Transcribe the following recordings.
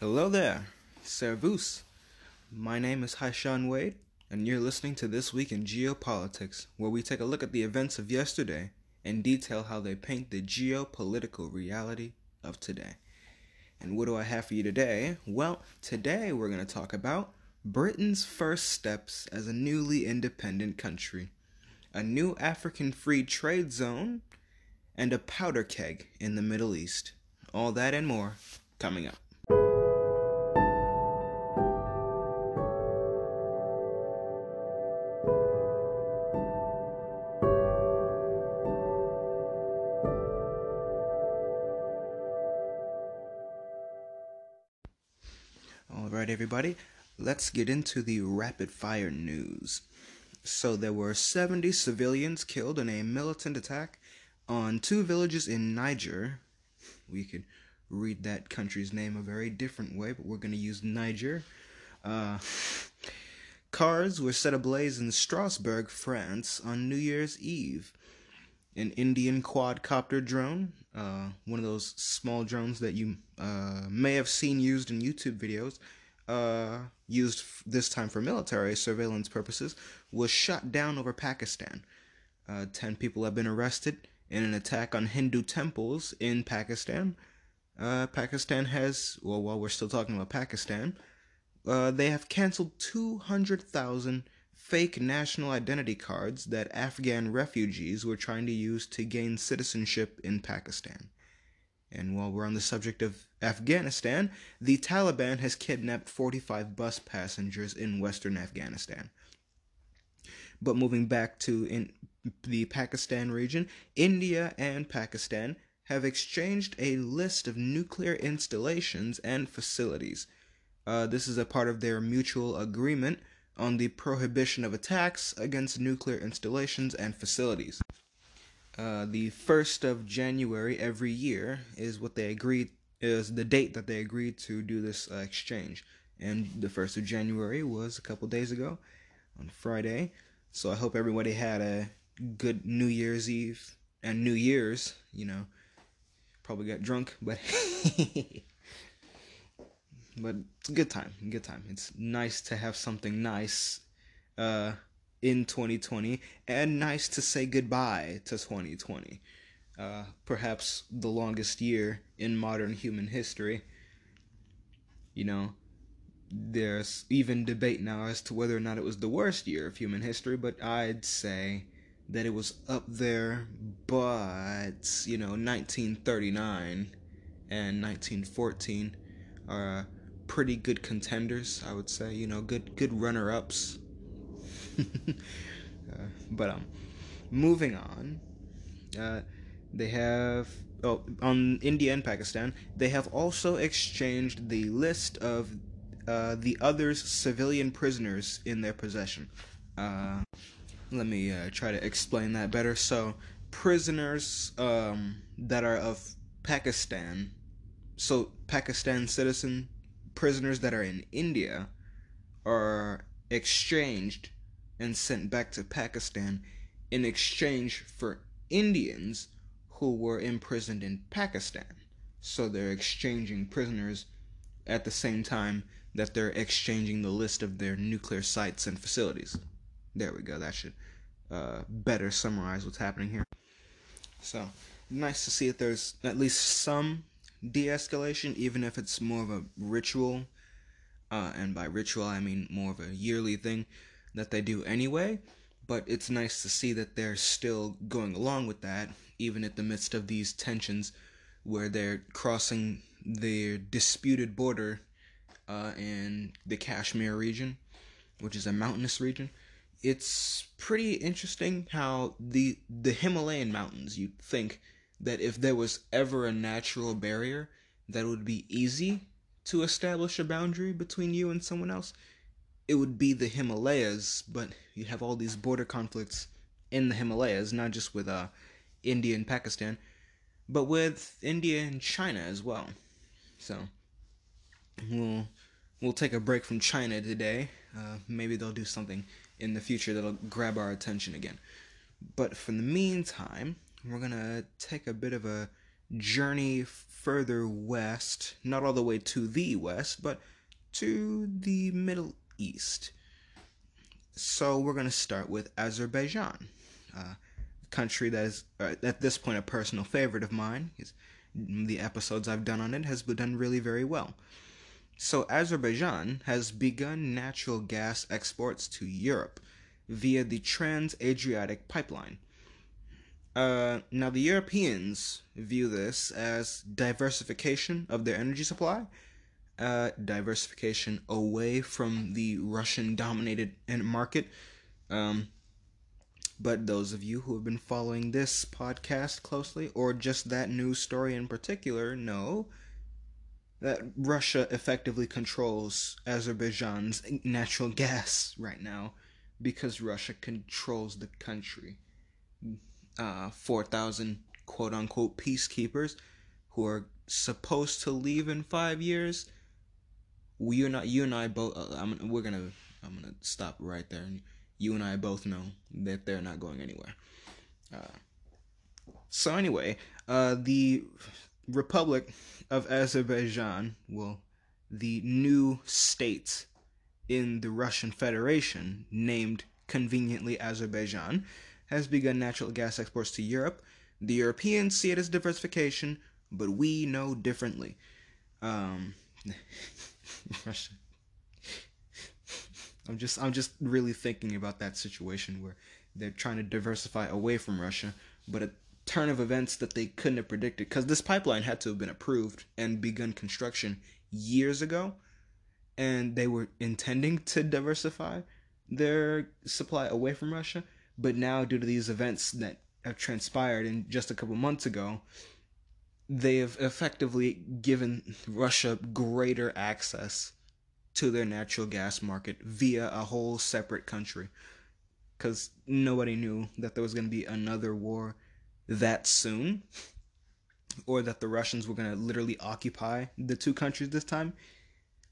Hello there, Servus. My name is Haishan Wade, and you're listening to This Week in Geopolitics, where we take a look at the events of yesterday and detail how they paint the geopolitical reality of today. And what do I have for you today? Well, today we're going to talk about Britain's first steps as a newly independent country, a new African free trade zone, and a powder keg in the Middle East. All that and more coming up. Everybody, let's get into the rapid fire news. So, there were 70 civilians killed in a militant attack on two villages in Niger. We could read that country's name a very different way, but we're going to use Niger. Uh, cars were set ablaze in Strasbourg, France on New Year's Eve. An Indian quadcopter drone, uh, one of those small drones that you uh, may have seen used in YouTube videos, uh, used this time for military surveillance purposes, was shot down over Pakistan. Uh, Ten people have been arrested in an attack on Hindu temples in Pakistan. Uh, Pakistan has, well, while we're still talking about Pakistan, uh, they have canceled 200,000 fake national identity cards that Afghan refugees were trying to use to gain citizenship in Pakistan. And while we're on the subject of Afghanistan, the Taliban has kidnapped 45 bus passengers in western Afghanistan. But moving back to in the Pakistan region, India and Pakistan have exchanged a list of nuclear installations and facilities. Uh, this is a part of their mutual agreement on the prohibition of attacks against nuclear installations and facilities. Uh, the first of January every year is what they agreed is the date that they agreed to do this uh, exchange, and the first of January was a couple days ago, on Friday. So I hope everybody had a good New Year's Eve and New Year's. You know, probably got drunk, but but it's a good time. Good time. It's nice to have something nice uh, in 2020, and nice to say goodbye to 2020. Uh, perhaps the longest year in modern human history. You know, there's even debate now as to whether or not it was the worst year of human history, but I'd say that it was up there, but, you know, 1939 and 1914 are pretty good contenders, I would say, you know, good good runner-ups. uh, but um moving on, uh, they have oh on India and Pakistan, they have also exchanged the list of uh, the others' civilian prisoners in their possession. Uh, let me uh, try to explain that better. So, prisoners um, that are of Pakistan, so Pakistan citizen prisoners that are in India, are exchanged and sent back to Pakistan in exchange for Indians who were imprisoned in Pakistan. So they're exchanging prisoners at the same time that they're exchanging the list of their nuclear sites and facilities. There we go. That should uh, better summarize what's happening here. So, nice to see that there's at least some de escalation, even if it's more of a ritual. Uh, and by ritual, I mean more of a yearly thing that they do anyway. But it's nice to see that they're still going along with that, even in the midst of these tensions where they're crossing their disputed border uh, in the Kashmir region, which is a mountainous region. It's pretty interesting how the the Himalayan mountains. You'd think that if there was ever a natural barrier that would be easy to establish a boundary between you and someone else, it would be the Himalayas. But you have all these border conflicts in the Himalayas, not just with uh, India and Pakistan, but with India and China as well. So we'll we'll take a break from China today. Uh, maybe they'll do something in the future that'll grab our attention again. But for the meantime, we're gonna take a bit of a journey further west, not all the way to the west, but to the Middle East. So we're going to start with Azerbaijan, a country that is, uh, at this point, a personal favorite of mine. The episodes I've done on it has been done really very well. So Azerbaijan has begun natural gas exports to Europe via the Trans-Adriatic pipeline. Uh, now the Europeans view this as diversification of their energy supply, uh, diversification away from the Russian-dominated market. Um, but those of you who have been following this podcast closely, or just that news story in particular, know that Russia effectively controls Azerbaijan's natural gas right now because Russia controls the country. Uh, 4,000 quote unquote peacekeepers who are supposed to leave in five years. Are not, you and I both, uh, I'm, we're gonna, I'm gonna stop right there. You and I both know that they're not going anywhere. Uh, so anyway, uh, the Republic of Azerbaijan, well, the new state in the Russian Federation, named conveniently Azerbaijan, has begun natural gas exports to Europe. The Europeans see it as diversification, but we know differently. Um. I'm just I'm just really thinking about that situation where they're trying to diversify away from Russia, but a turn of events that they couldn't have predicted because this pipeline had to have been approved and begun construction years ago and they were intending to diversify their supply away from Russia, but now due to these events that have transpired in just a couple months ago, they have effectively given Russia greater access to their natural gas market via a whole separate country. Because nobody knew that there was going to be another war that soon, or that the Russians were going to literally occupy the two countries this time.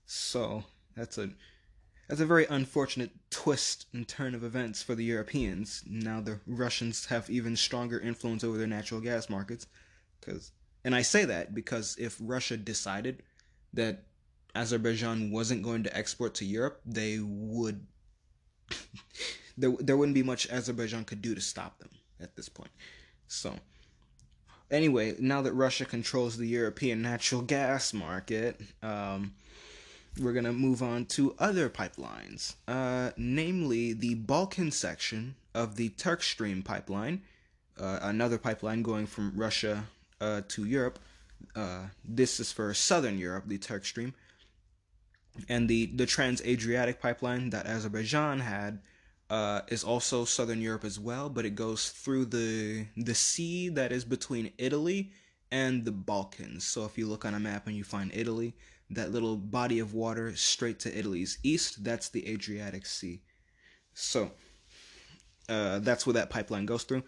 So that's a that's a very unfortunate twist and turn of events for the Europeans. Now the Russians have even stronger influence over their natural gas markets, because and I say that because if Russia decided that Azerbaijan wasn't going to export to Europe, they would there there wouldn't be much Azerbaijan could do to stop them at this point. So anyway, now that Russia controls the European natural gas market, um, we're going to move on to other pipelines, uh, namely the Balkan section of the Turk Stream pipeline, uh, another pipeline going from Russia uh, to Europe. Uh, this is for southern Europe, the Turk Stream. And the, the Trans Adriatic pipeline that Azerbaijan had uh, is also southern Europe as well, but it goes through the the sea that is between Italy and the Balkans. So if you look on a map and you find Italy, that little body of water straight to Italy's east, that's the Adriatic Sea. So uh, that's where that pipeline goes through.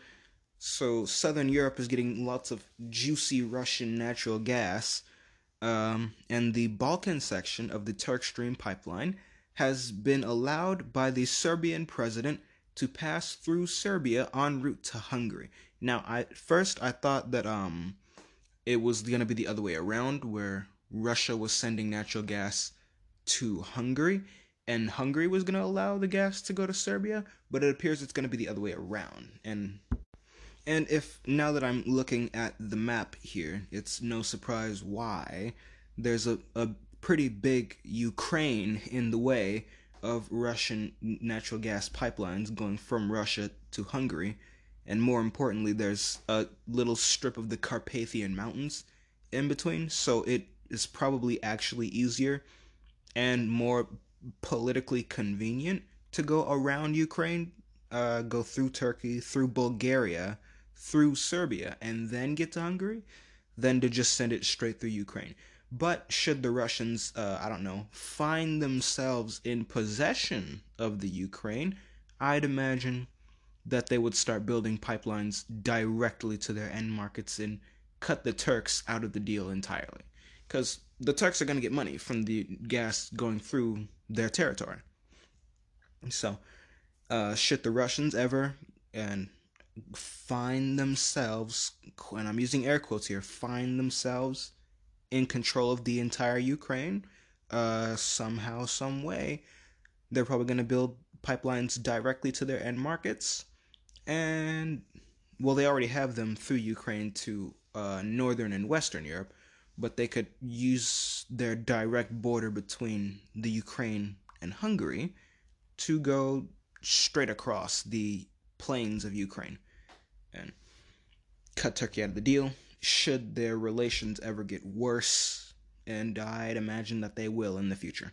So southern Europe is getting lots of juicy Russian natural gas, um, and the Balkan section of the Turk Stream pipeline has been allowed by the Serbian president to pass through Serbia en route to Hungary. Now, I first I thought that um it was going to be the other way around where Russia was sending natural gas to Hungary and Hungary was going to allow the gas to go to Serbia, but it appears it's going to be the other way around. And and if now that I'm looking at the map here, it's no surprise why there's a, a pretty big Ukraine in the way of Russian natural gas pipelines going from Russia to Hungary. And more importantly, there's a little strip of the Carpathian Mountains in between. So it is probably actually easier and more politically convenient to go around Ukraine, uh, go through Turkey, through Bulgaria, through Serbia, and then get to Hungary, than to just send it straight through Ukraine. But should the Russians, uh, I don't know, find themselves in possession of the Ukraine, I'd imagine that they would start building pipelines directly to their end markets and cut the Turks out of the deal entirely. Because the Turks are going to get money from the gas going through their territory. So, uh, should the Russians ever, and find themselves, and I'm using air quotes here, find themselves in control of the entire Ukraine, uh, somehow, some way, they're probably going to build pipelines directly to their end markets, and well, they already have them through Ukraine to uh, northern and western Europe, but they could use their direct border between the Ukraine and Hungary to go straight across the plains of Ukraine and cut Turkey out of the deal. Should their relations ever get worse, and I'd imagine that they will in the future.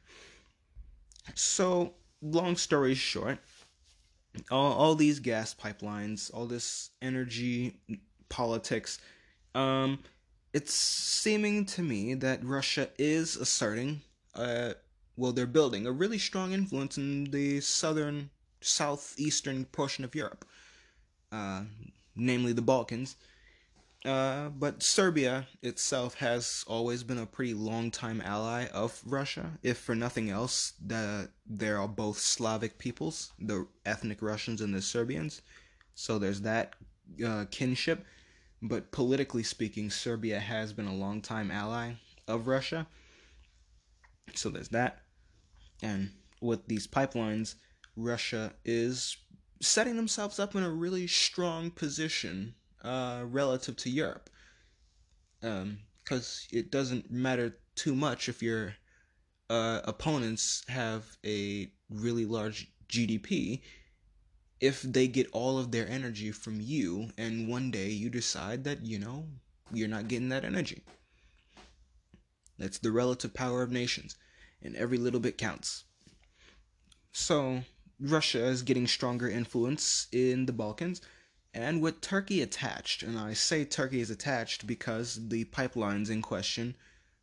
So, long story short, all, all these gas pipelines, all this energy politics, um, it's seeming to me that Russia is asserting, uh, well, they're building a really strong influence in the southern, southeastern portion of Europe, uh, namely the Balkans. Uh, but Serbia itself has always been a pretty long time ally of Russia. If for nothing else, the, there are both Slavic peoples, the ethnic Russians and the Serbians. So there's that uh, kinship. But politically speaking, Serbia has been a long time ally of Russia. So there's that. And with these pipelines, Russia is setting themselves up in a really strong position uh, relative to Europe. Because um, it doesn't matter too much if your uh, opponents have a really large GDP if they get all of their energy from you and one day you decide that, you know, you're not getting that energy. That's the relative power of nations, and every little bit counts. So, Russia is getting stronger influence in the Balkans and with Turkey attached, and I say Turkey is attached because the pipelines in question,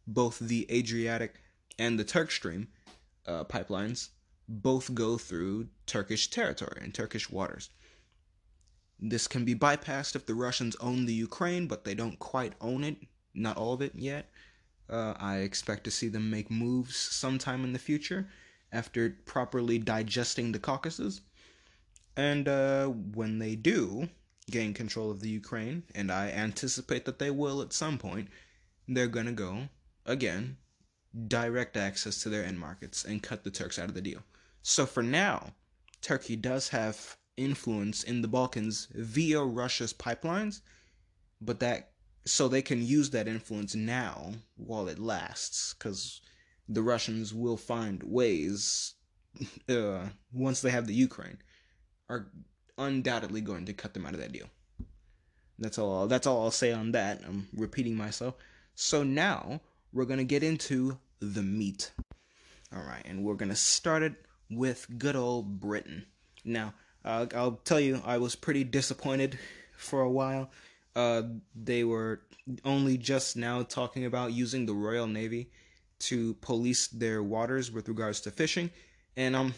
both the Adriatic and the Turk Stream uh, pipelines, both go through Turkish territory and Turkish waters. This can be bypassed if the Russians own the Ukraine, but they don't quite own it, not all of it yet. Uh, I expect to see them make moves sometime in the future after properly digesting the Caucasus. And uh, when they do, gain control of the Ukraine, and I anticipate that they will at some point, they're going to go, again, direct access to their end markets and cut the Turks out of the deal. So for now, Turkey does have influence in the Balkans via Russia's pipelines, but that so they can use that influence now while it lasts cuz the Russians will find ways uh, once they have the Ukraine are undoubtedly going to cut them out of that deal. That's all. That's all I'll say on that. I'm repeating myself. So now we're gonna get into the meat. All right, and we're gonna start it with good old Britain. Now, uh, I'll tell you, I was pretty disappointed for a while. Uh, they were only just now talking about using the Royal Navy to police their waters with regards to fishing, and um,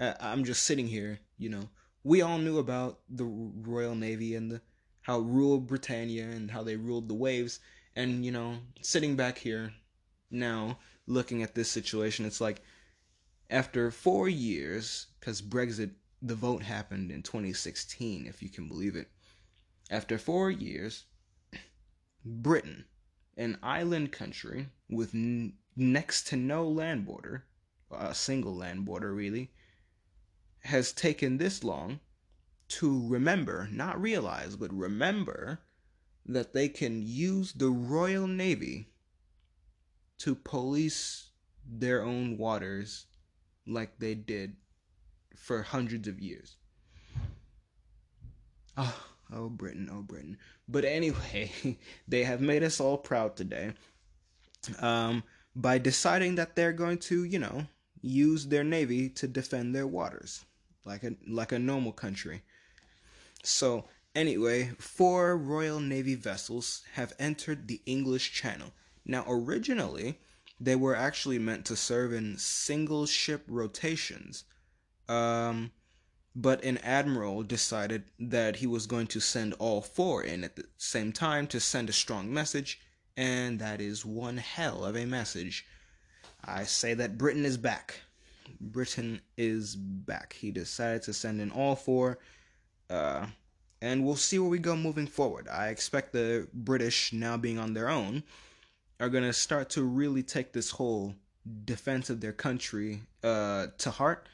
I'm I'm just sitting here, you know, we all knew about the Royal Navy and the, how ruled Britannia and how they ruled the waves. And, you know, sitting back here now, looking at this situation, it's like after four years, because Brexit, the vote happened in 2016, if you can believe it. After four years, Britain, an island country with n- next to no land border, a single land border really, has taken this long to remember, not realize, but remember that they can use the Royal Navy to police their own waters like they did for hundreds of years. Oh, oh, Britain, oh, Britain. But anyway, they have made us all proud today um, by deciding that they're going to, you know, use their navy to defend their waters like a like a normal country. So, anyway, four Royal Navy vessels have entered the English Channel. Now, originally, they were actually meant to serve in single ship rotations. Um, but an admiral decided that he was going to send all four in at the same time to send a strong message, and that is one hell of a message. I say that Britain is back. Britain is back. He decided to send in all four. Uh, and we'll see where we go moving forward. I expect the British, now being on their own, are going to start to really take this whole defense of their country uh, to heart,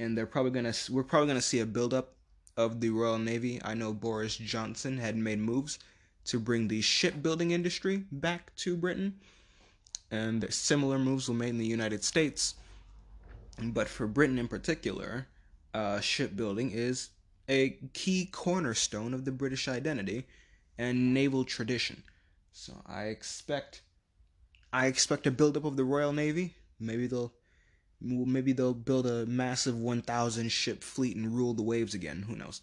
and they're probably to we're probably to see a buildup of the Royal Navy. I know Boris Johnson had made moves to bring the shipbuilding industry back to Britain, and similar moves were made in the United States. But for Britain in particular, uh, shipbuilding is a key cornerstone of the British identity and naval tradition. So I expect I expect a buildup of the Royal Navy. Maybe they'll maybe they'll build a massive 1,000 ship fleet and rule the waves again. Who knows?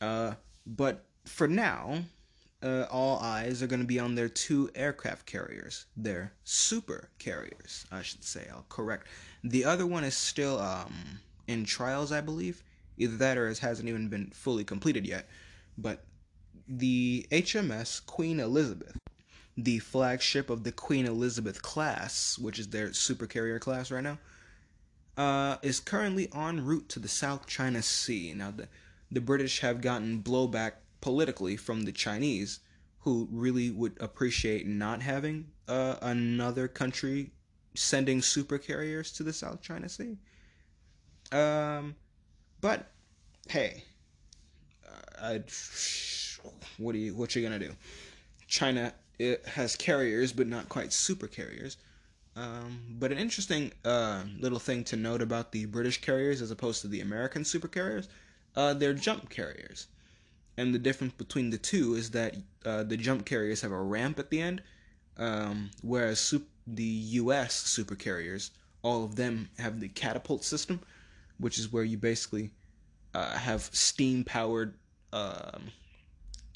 Uh, but for now, uh, all eyes are going to be on their two aircraft carriers, their super carriers, I should say. I'll correct. The other one is still um, in trials, I believe. Either that or it hasn't even been fully completed yet. But the HMS Queen Elizabeth, the flagship of the Queen Elizabeth class, which is their supercarrier class right now, uh, is currently en route to the South China Sea. Now, the, the British have gotten blowback politically from the Chinese, who really would appreciate not having uh, another country sending super carriers to the South China Sea. Um, but hey, uh, I, what are you what you gonna do? China it has carriers, but not quite super carriers. Um, but an interesting uh, little thing to note about the British carriers as opposed to the American super carriers, uh, they're jump carriers. And the difference between the two is that uh, the jump carriers have a ramp at the end, um, whereas sup- the U.S. super carriers, all of them have the catapult system, which is where you basically uh, have steam powered, um,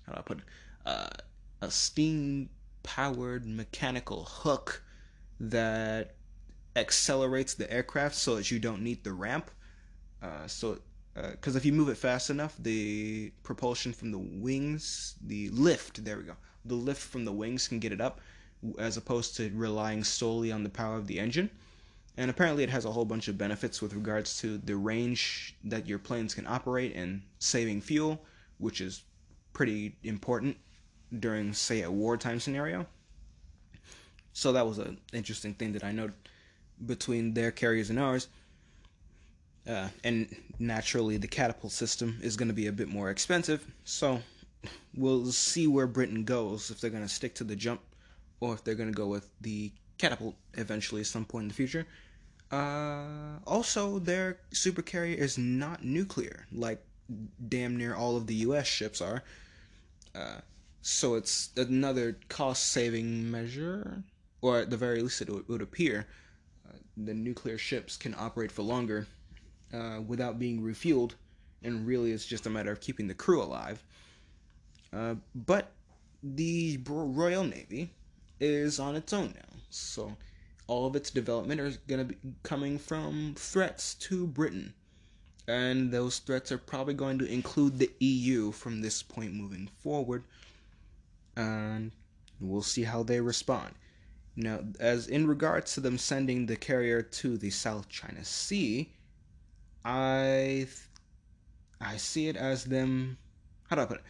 how do I put it, uh, a steam powered mechanical hook that accelerates the aircraft so that you don't need the ramp. Uh, so, because uh, if you move it fast enough, the propulsion from the wings, the lift, there we go, the lift from the wings can get it up, as opposed to relying solely on the power of the engine. And apparently, it has a whole bunch of benefits with regards to the range that your planes can operate and saving fuel, which is pretty important during, say, a wartime scenario. So that was an interesting thing that I noted between their carriers and ours. Uh, and naturally, the catapult system is going to be a bit more expensive. So we'll see where Britain goes if they're going to stick to the jump or if they're going to go with the catapult eventually at some point in the future. Uh, also, their super carrier is not nuclear like damn near all of the U.S. ships are. Uh, so it's another cost saving measure or at the very least it would appear, uh, the nuclear ships can operate for longer uh, without being refueled, and really it's just a matter of keeping the crew alive. Uh, but the Royal Navy is on its own now, so all of its development is going to be coming from threats to Britain. And those threats are probably going to include the EU from this point moving forward. And we'll see how they respond. Now, as in regards to them sending the carrier to the South China Sea, I I see it as them how do I put it?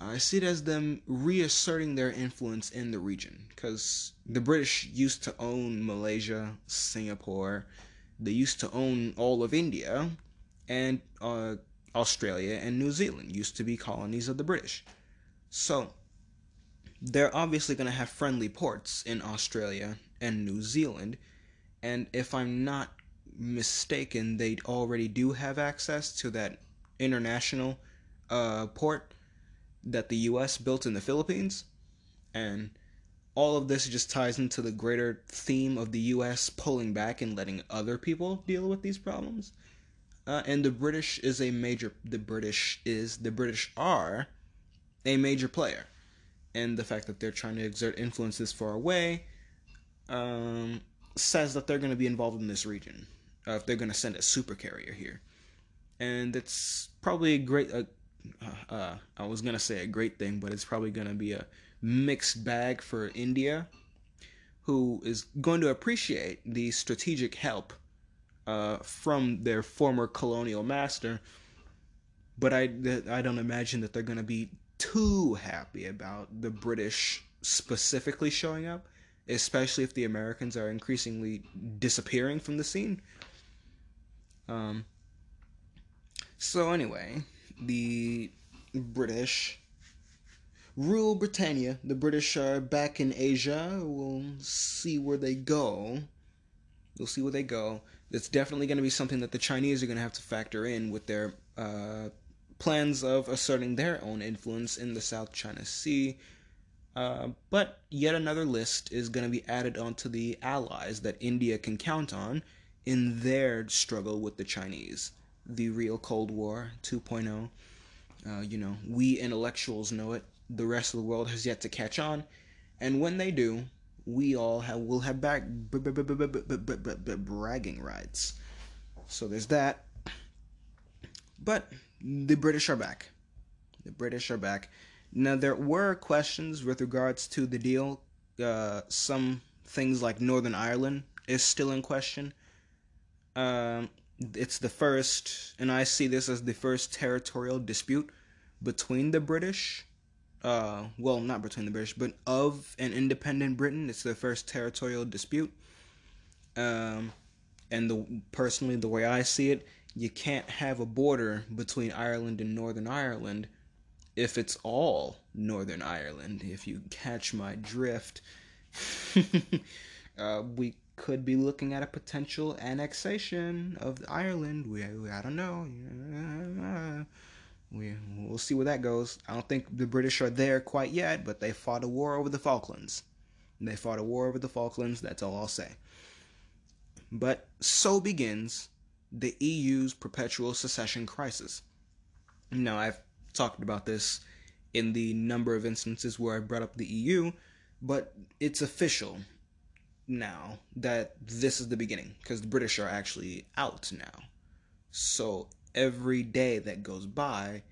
I see it as them reasserting their influence in the region because the British used to own Malaysia, Singapore, they used to own all of India, and uh, Australia and New Zealand used to be colonies of the British. So they're obviously going to have friendly ports in Australia and New Zealand. And if I'm not mistaken, they already do have access to that international uh, port that the U.S. built in the Philippines. And all of this just ties into the greater theme of the U.S. pulling back and letting other people deal with these problems. Uh, and the British is a major. The British is the British are a major player and the fact that they're trying to exert influence this far away um, says that they're going to be involved in this region uh, if they're going to send a super carrier here. And it's probably a great uh, uh, i was going to say a great thing but it's probably going to be a mixed bag for india who is going to appreciate the strategic help uh, from their former colonial master. But I I don't imagine that they're going to be too happy about the British specifically showing up, especially if the Americans are increasingly disappearing from the scene. Um. So anyway, the British rule Britannia. The British are back in Asia. We'll see where they go. We'll see where they go. It's definitely going to be something that the Chinese are going to have to factor in with their uh, plans of asserting their own influence in the South China Sea. Uh, but yet another list is going to be added onto the allies that India can count on in their struggle with the Chinese. The real Cold War 2.0. Uh, you know, we intellectuals know it. The rest of the world has yet to catch on. And when they do, we all have will have back bragging rights. So there's that. But the British are back. The British are back. Now there were questions with regards to the deal. Uh, some things like Northern Ireland is still in question. Um, it's the first, and I see this as the first territorial dispute between the British. Uh, well, not between the British, but of an independent Britain. It's the first territorial dispute. Um, and the personally, the way I see it, you can't have a border between Ireland and Northern Ireland if it's all Northern Ireland. If you catch my drift, uh, we could be looking at a potential annexation of Ireland. We, I don't know. We we'll see where that goes. I don't think the British are there quite yet, but they fought a war over the Falklands. They fought a war over the Falklands. That's all I'll say. But so begins the EU's perpetual secession crisis. Now, I've talked about this in the number of instances where I brought up the EU, but it's official now that this is the beginning because the British are actually out now. So every day that goes by,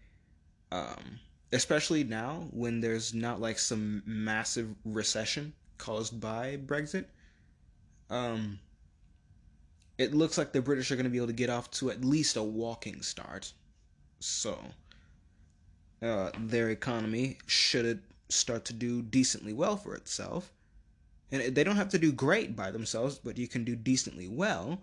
um, especially now when there's not like some massive recession caused by Brexit, um, it looks like the British are going to be able to get off to at least a walking start. So, uh, their economy should start to do decently well for itself. And they don't have to do great by themselves, but you can do decently well.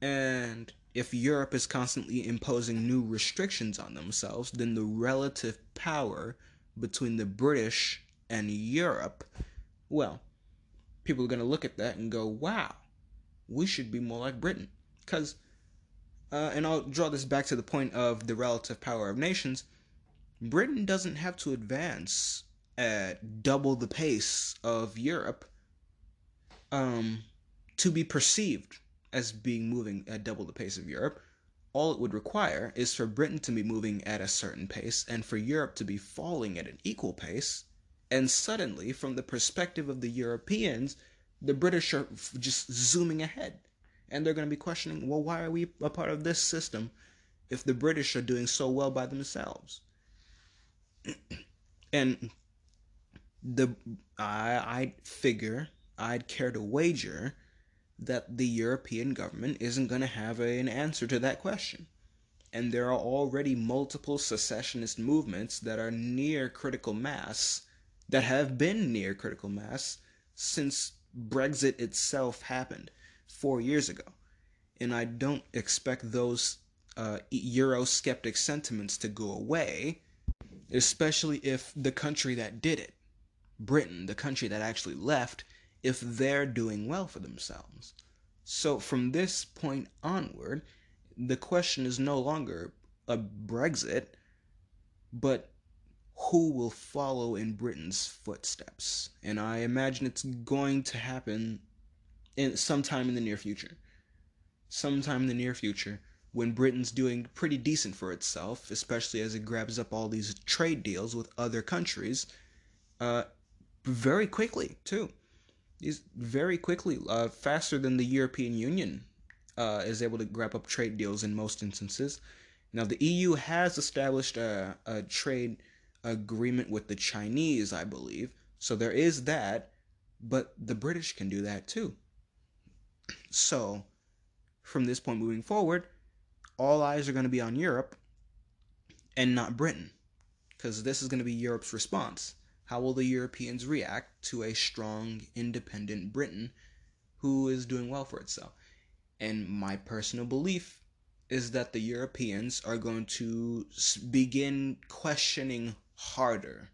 And if Europe is constantly imposing new restrictions on themselves, then the relative power between the British and Europe, well, people are going to look at that and go, wow, we should be more like Britain. Because, uh, and I'll draw this back to the point of the relative power of nations, Britain doesn't have to advance at double the pace of Europe um, to be perceived as being moving at double the pace of Europe. All it would require is for Britain to be moving at a certain pace and for Europe to be falling at an equal pace. And suddenly, from the perspective of the Europeans, the British are just zooming ahead. And they're going to be questioning, well, why are we a part of this system if the British are doing so well by themselves? and the I I figure I'd care to wager that the European government isn't going to have an answer to that question. And there are already multiple secessionist movements that are near critical mass, that have been near critical mass since Brexit itself happened four years ago. And I don't expect those uh, Eurosceptic sentiments to go away, especially if the country that did it, Britain, the country that actually left, if they're doing well for themselves. So from this point onward, the question is no longer a Brexit, but who will follow in Britain's footsteps. And I imagine it's going to happen in sometime in the near future. Sometime in the near future when Britain's doing pretty decent for itself, especially as it grabs up all these trade deals with other countries, uh, very quickly too. These very quickly, uh, faster than the European Union uh, is able to grab up trade deals in most instances. Now, the EU has established a, a trade agreement with the Chinese, I believe. So there is that, but the British can do that too. So, from this point moving forward, all eyes are going to be on Europe and not Britain? Because this is going to be Europe's response. How will the Europeans react to a strong, independent Britain who is doing well for itself? And my personal belief is that the Europeans are going to begin questioning harder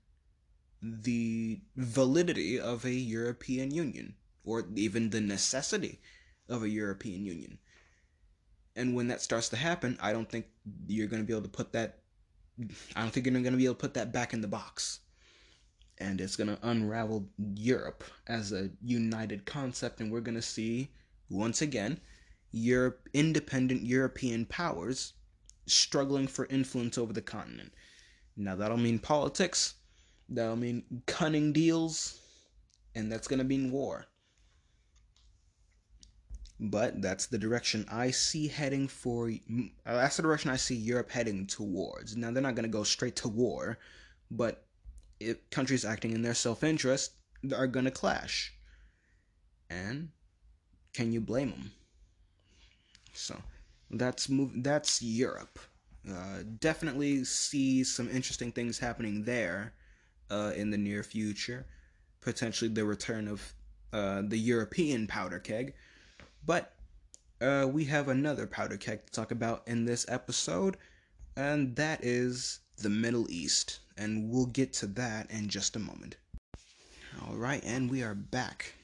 the validity of a European Union or even the necessity of a European Union. And when that starts to happen, I don't think you're going to be able to put that I don't think you're going to be able to put that back in the box. And it's going to unravel Europe as a united concept and we're going to see once again Europe independent European powers struggling for influence over the continent. Now that'll mean politics, that'll mean cunning deals, and that's going to mean war. But that's the direction I see heading for. Uh, that's the direction I see Europe heading towards. Now they're not going to go straight to war, but if countries acting in their self-interest are going to clash. And can you blame them? So that's move. That's Europe. Uh, definitely see some interesting things happening there uh, in the near future. Potentially the return of uh, the European powder keg. But uh, we have another powder keg to talk about in this episode, and that is the Middle East. And we'll get to that in just a moment. All right, and we are back.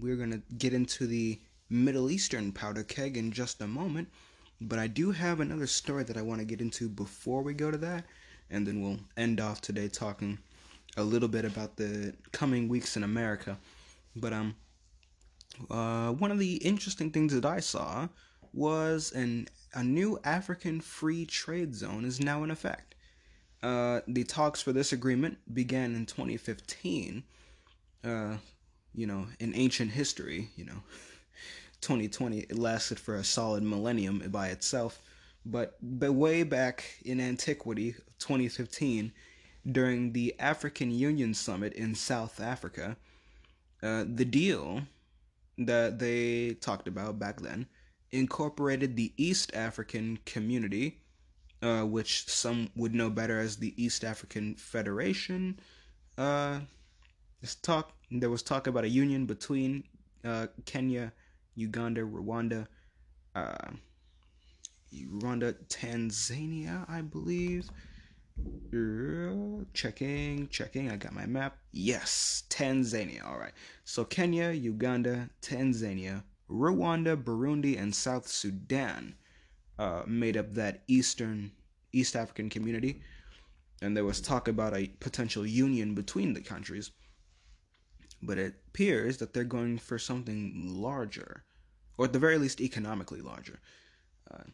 We're going to get into the Middle Eastern powder keg in just a moment. But I do have another story that I want to get into before we go to that. And then we'll end off today talking a little bit about the coming weeks in America. But um, uh, one of the interesting things that I saw was an a new African free trade zone is now in effect. Uh, the talks for this agreement began in 2015. Uh, you know, in ancient history, you know, 2020 it lasted for a solid millennium by itself. But but way back in antiquity, 2015, during the African Union Summit in South Africa, uh, the deal that they talked about back then incorporated the East African Community, uh, which some would know better as the East African Federation. Uh, talk there was talk about a union between uh, Kenya, Uganda, Rwanda, uh, Rwanda, Tanzania, I believe. Checking, checking. I got my map. Yes, Tanzania. All right. So Kenya, Uganda, Tanzania, Rwanda, Burundi, and South Sudan uh, made up that Eastern East African community, and there was talk about a potential union between the countries. But it appears that they're going for something larger, or at the very least, economically larger. Uh,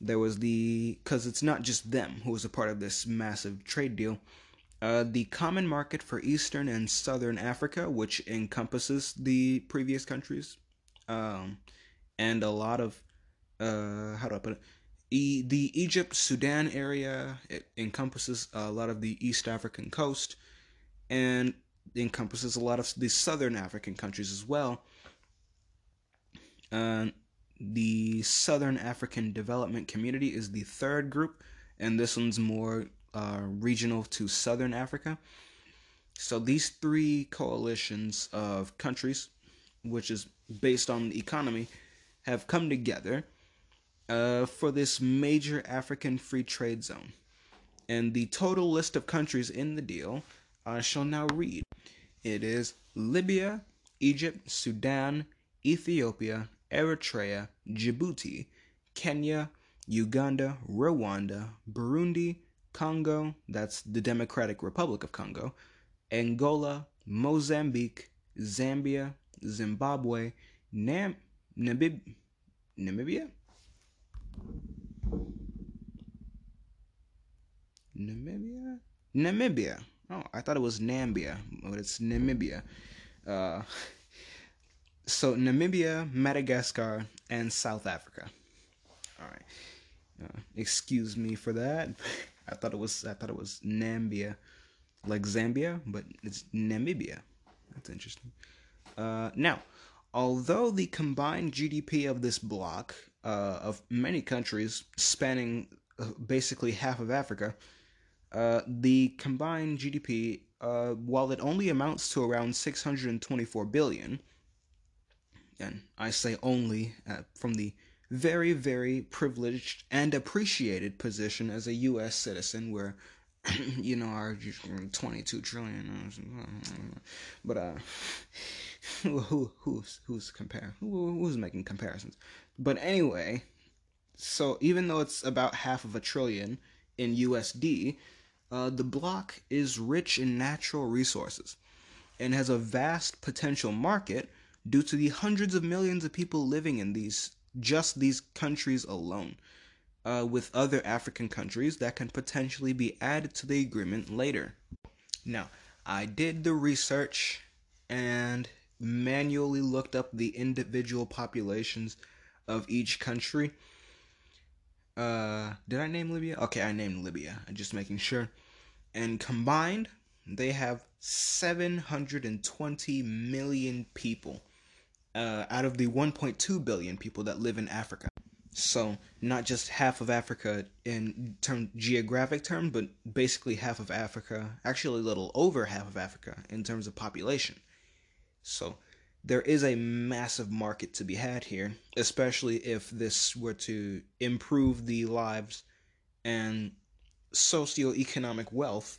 there was the because it's not just them who was a part of this massive trade deal. Uh, the Common Market for Eastern and Southern Africa, which encompasses the previous countries, um, and a lot of uh, how do I put it? E- the Egypt Sudan area it encompasses a lot of the East African coast, and encompasses a lot of the Southern African countries as well. Uh, the Southern African Development Community is the third group, and this one's more uh, regional to Southern Africa. So these three coalitions of countries, which is based on the economy, have come together uh, for this major African free trade zone. And the total list of countries in the deal I shall now read. It is Libya, Egypt, Sudan, Ethiopia, Eritrea, Djibouti, Kenya, Uganda, Rwanda, Burundi, Congo, that's the Democratic Republic of Congo, Angola, Mozambique, Zambia, Zimbabwe, Nam- Namib- Namibia? Namibia? Namibia. Oh, I thought it was Nambia, but it's Namibia. Uh, so Namibia, Madagascar, and South Africa. All right. Uh, excuse me for that. I thought it was I thought it was Nambia, like Zambia, but it's Namibia. That's interesting. Uh, now, although the combined GDP of this block uh, of many countries spanning uh, basically half of Africa, uh, the combined GDP, uh, while it only amounts to around 624 billion, and I say only uh, from the very, very privileged and appreciated position as a U.S. citizen, where you know our 22 trillion. But uh, who who's who's compare who, who's making comparisons? But anyway, so even though it's about half of a trillion in USD, uh, the bloc is rich in natural resources and has a vast potential market due to the hundreds of millions of people living in these just these countries alone, uh, with other African countries that can potentially be added to the agreement later. Now, I did the research and manually looked up the individual populations of each country. Uh, did I name Libya? Okay, I named Libya. Just making sure. And combined, they have 720 million people uh, out of the 1.2 billion people that live in Africa. So not just half of Africa in term geographic term, but basically half of Africa, actually a little over half of Africa in terms of population. So there is a massive market to be had here, especially if this were to improve the lives and socioeconomic wealth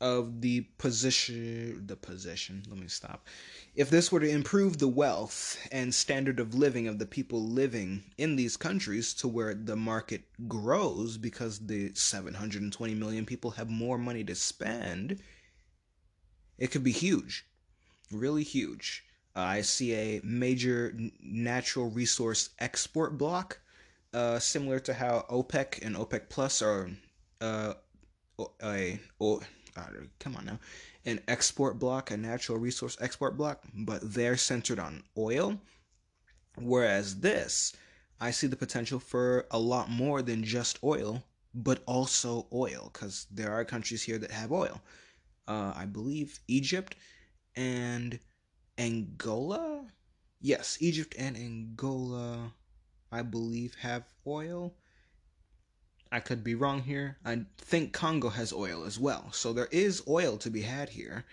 of the position the position let me stop. If this were to improve the wealth and standard of living of the people living in these countries to where the market grows because the 720 million people have more money to spend it could be huge really huge i see a major natural resource export block uh, similar to how opec and opec plus are uh, a, uh, come on now, an export block, a natural resource export block, but they're centered on oil. Whereas this, I see the potential for a lot more than just oil, but also oil, because there are countries here that have oil. Uh, I believe Egypt and Angola. Yes, Egypt and Angola, I believe, have oil. I could be wrong here. I think Congo has oil as well. So there is oil to be had here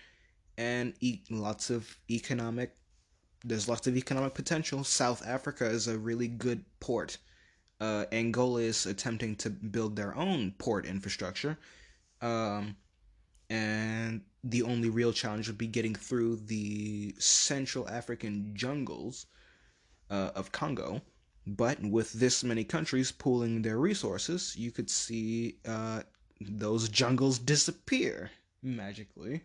and e- lots of economic there's lots of economic potential. South Africa is a really good port. Uh, Angola is attempting to build their own port infrastructure. Um, and the only real challenge would be getting through the Central African jungles uh, of Congo. But with this many countries pooling their resources, you could see uh, those jungles disappear magically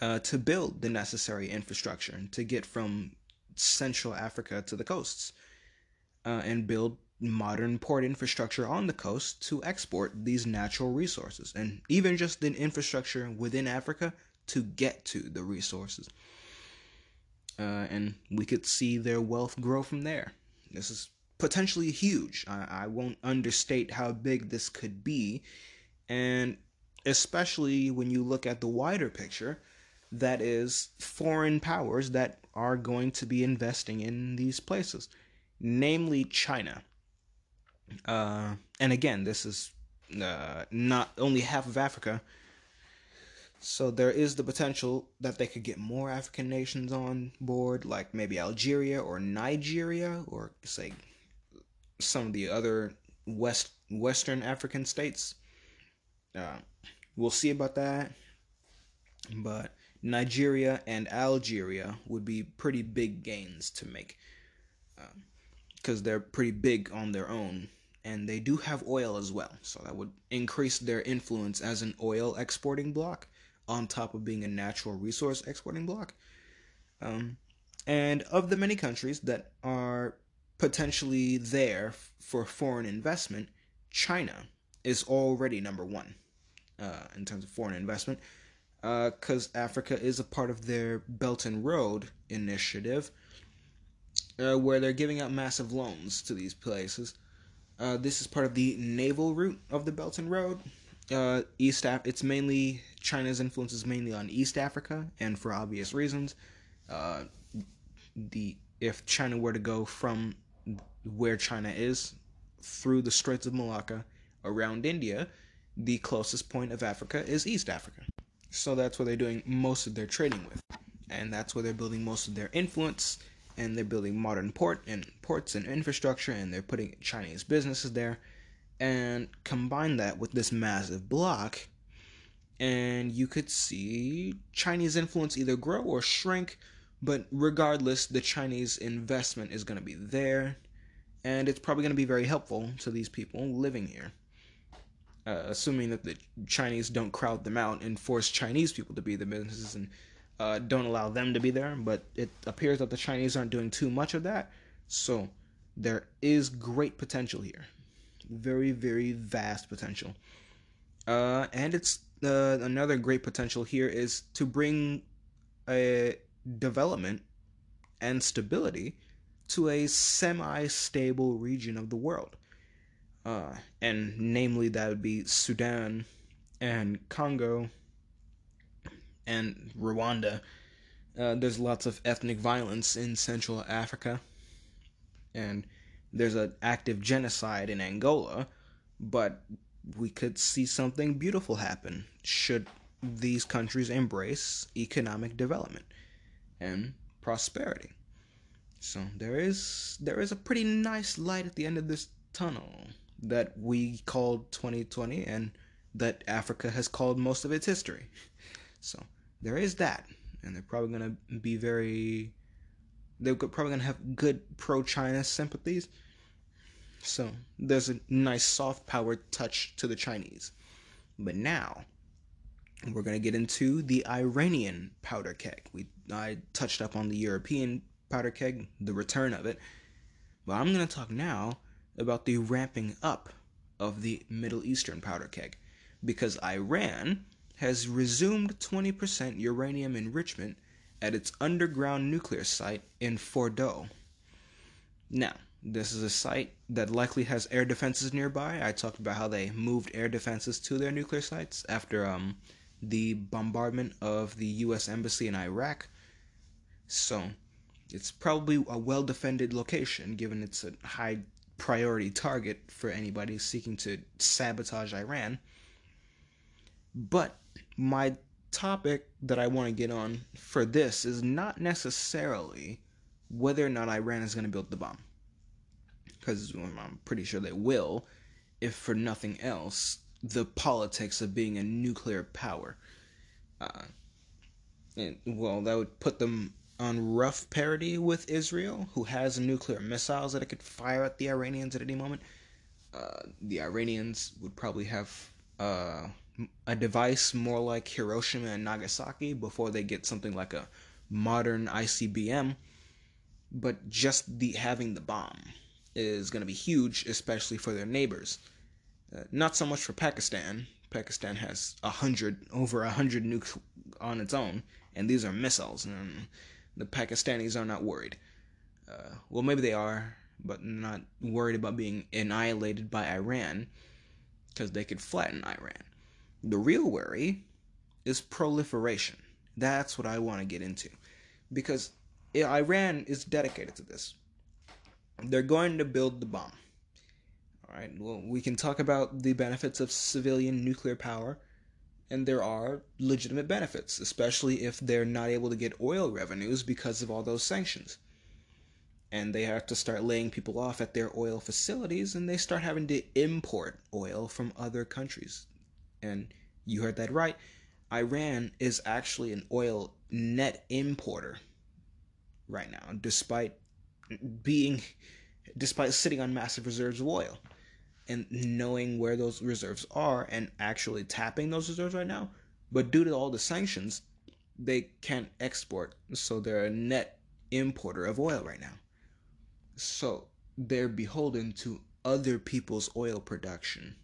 uh, to build the necessary infrastructure to get from Central Africa to the coasts uh, and build modern port infrastructure on the coast to export these natural resources and even just the infrastructure within Africa to get to the resources. Uh, and we could see their wealth grow from there. This is potentially huge. I, I won't understate how big this could be. And especially when you look at the wider picture, that is foreign powers that are going to be investing in these places, namely China. Uh, and again, this is uh, not only half of Africa, so there is the potential that they could get more African nations on board, like maybe Algeria or Nigeria, or say some of the other West Western African states. Uh, we'll see about that. But Nigeria and Algeria would be pretty big gains to make because uh, they're pretty big on their own and they do have oil as well. So that would increase their influence as an oil exporting block on top of being a natural resource exporting bloc. Um, and of the many countries that are potentially there for foreign investment, China is already number one uh, in terms of foreign investment because uh, Africa is a part of their Belt and Road initiative uh, where they're giving out massive loans to these places. Uh, this is part of the naval route of the Belt and Road, uh, East Af- it's mainly China's influence is mainly on East Africa, and for obvious reasons. Uh, the if China were to go from where China is through the Straits of Malacca around India, the closest point of Africa is East Africa. So that's where they're doing most of their trading with. And that's where they're building most of their influence and they're building modern port and ports and infrastructure and they're putting Chinese businesses there. And combine that with this massive block and you could see Chinese influence either grow or shrink but regardless the Chinese investment is going to be there and it's probably going to be very helpful to these people living here. Uh, assuming that the Chinese don't crowd them out and force Chinese people to be the businesses and uh, don't allow them to be there. But it appears that the Chinese aren't doing too much of that. So there is great potential here. Very, very vast potential. Uh, and it's uh, another great potential here is to bring a development and stability to a semi stable region of the world. Uh, and namely, that would be Sudan and Congo and Rwanda. Uh, there's lots of ethnic violence in Central Africa, and there's an active genocide in Angola, but we could see something beautiful happen should these countries embrace economic development and prosperity. So there is there is a pretty nice light at the end of this tunnel that we called 2020 and that Africa has called most of its history. So there is that, and they're probably going to be very. They're probably going to have good pro China sympathies. So there's a nice soft power touch to the Chinese. But now we're going to get into the Iranian powder keg. We I touched up on the European powder keg, the return of it. But I'm going to talk now about the ramping up of the Middle Eastern powder keg because Iran has resumed 20% uranium enrichment at its underground nuclear site in Fordow. Now, this is a site that likely has air defenses nearby. I talked about how they moved air defenses to their nuclear sites after um, the bombardment of the U.S. Embassy in Iraq. So, it's probably a well defended location given it's a high priority target for anybody seeking to sabotage Iran. But my topic that I want to get on for this is not necessarily whether or not Iran is going to build the bomb. Because I'm pretty sure they will, if for nothing else, the politics of being a nuclear power. Uh, and, well, that would put them on rough parity with Israel, who has nuclear missiles that it could fire at the Iranians at any moment. Uh, the Iranians would probably have uh, a device more like Hiroshima and Nagasaki before they get something like a modern ICBM. But just the having the bomb is going to be huge, especially for their neighbors. Uh, not so much for Pakistan. Pakistan has a hundred, over a hundred nukes on its own, and these are missiles. And the Pakistanis are not worried. Uh, well, maybe they are, but not worried about being annihilated by Iran because they could flatten Iran. The real worry is proliferation. That's what I want to get into because Iran is dedicated to this. They're going to build the bomb. All right. Well, we can talk about the benefits of civilian nuclear power and there are legitimate benefits, especially if they're not able to get oil revenues because of all those sanctions. And they have to start laying people off at their oil facilities, and they start having to import oil from other countries. And you heard that right. Iran is actually an oil net importer right now, despite being, despite sitting on massive reserves of oil and knowing where those reserves are and actually tapping those reserves right now. But due to all the sanctions, they can't export, so they're a net importer of oil right now. So they're beholden to other people's oil production.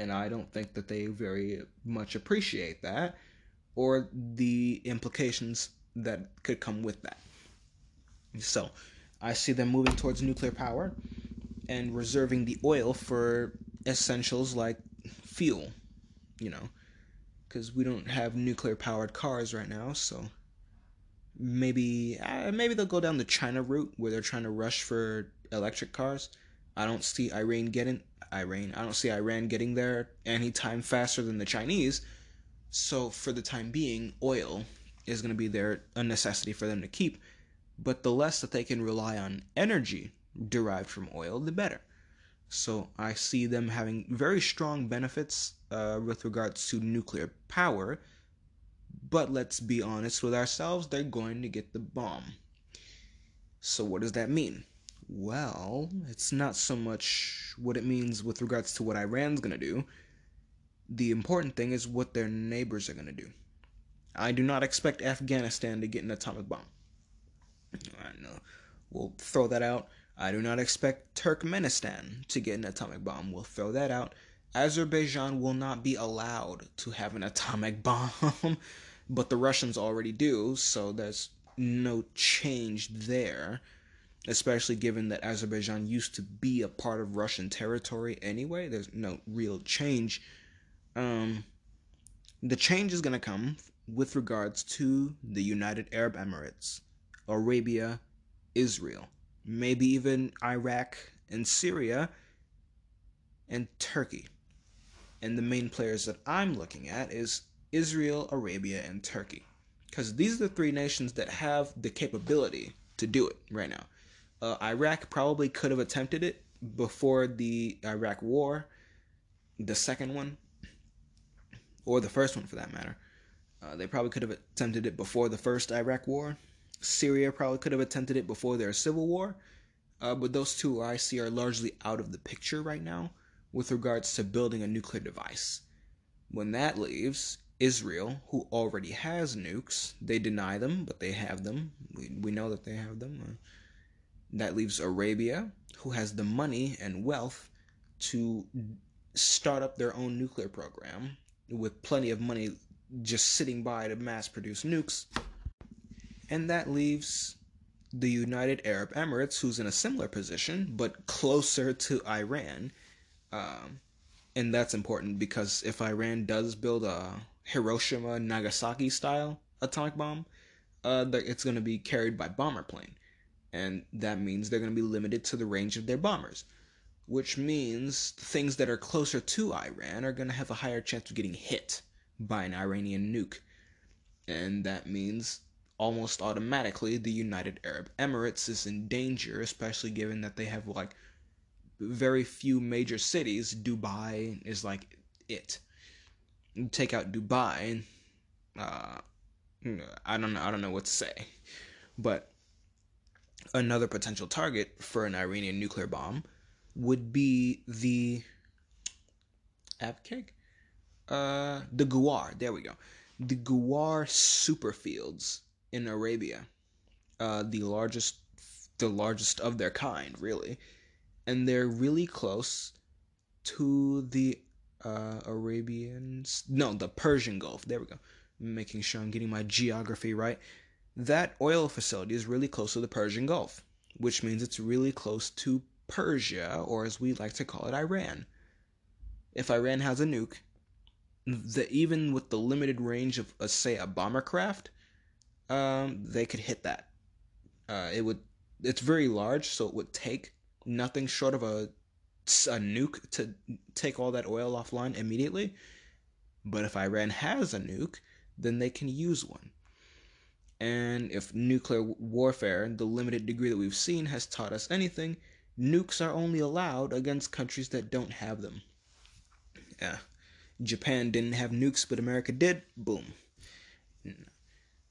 And I don't think that they very much appreciate that or the implications that could come with that. So I see them moving towards nuclear power and reserving the oil for essentials like fuel, you know, because we don't have nuclear powered cars right now, so maybe uh, maybe they'll go down the China route where they're trying to rush for electric cars. I don't see Iran getting Iran. I don't see Iran getting there anytime faster than the Chinese. So for the time being, oil is going to be there a necessity for them to keep. But the less that they can rely on energy derived from oil, the better. So I see them having very strong benefits uh, with regards to nuclear power. But let's be honest with ourselves, they're going to get the bomb. So what does that mean? Well, it's not so much what it means with regards to what Iran's going to do. The important thing is what their neighbors are going to do. I do not expect Afghanistan to get an atomic bomb. I know. We'll throw that out. I do not expect Turkmenistan to get an atomic bomb. We'll throw that out. Azerbaijan will not be allowed to have an atomic bomb, but the Russians already do, so there's no change there, especially given that Azerbaijan used to be a part of Russian territory anyway. There's no real change. Um, the change is going to come with regards to the United Arab Emirates, Arabia, Israel, maybe even Iraq and Syria and Turkey. And the main players that I'm looking at is Israel, Arabia, and Turkey. Because these are the three nations that have the capability to do it right now. Uh, Iraq probably could have attempted it before the Iraq War, the second one, or the first one for that matter. Uh, they probably could have attempted it before the first Iraq War. Syria probably could have attempted it before their civil war. Uh, but those two I see are largely out of the picture right now with regards to building a nuclear device. When that leaves, Israel, who already has nukes, they deny them, but they have them. We, we know that they have them. That leaves Arabia, who has the money and wealth to start up their own nuclear program with plenty of money just sitting by to mass produce nukes. And that leaves the United Arab Emirates, who's in a similar position, but closer to Iran. Um, and that's important because if Iran does build a Hiroshima Nagasaki style atomic bomb, uh, it's going to be carried by bomber plane. And that means they're going to be limited to the range of their bombers, which means things that are closer to Iran are going to have a higher chance of getting hit by an Iranian nuke. And that means almost automatically the United Arab Emirates is in danger, especially given that they have like very few major cities. Dubai is like it. take out Dubai, uh, I don't know. I don't know what to say, but another potential target for an Iranian nuclear bomb would be the Abqaiq, uh, the Ghawar. There we go. The Ghawar superfields in Arabia, uh, the largest, the largest of their kind, really, and they're really close to the uh, Arabians. No, the Persian Gulf. There we go. Making sure I'm getting my geography right. That oil facility is really close to the Persian Gulf, which means it's really close to Persia, or as we like to call it, Iran. If Iran has a nuke, the, even with the limited range of, uh, say, a bomber craft, um, they could hit that. Uh, it would. It's very large, so it would take nothing short of a a nuke to take all that oil offline immediately. But if Iran has a nuke, then they can use one. And if nuclear warfare, the limited degree that we've seen, has taught us anything, nukes are only allowed against countries that don't have them. Yeah. Japan didn't have nukes, but America did. Boom.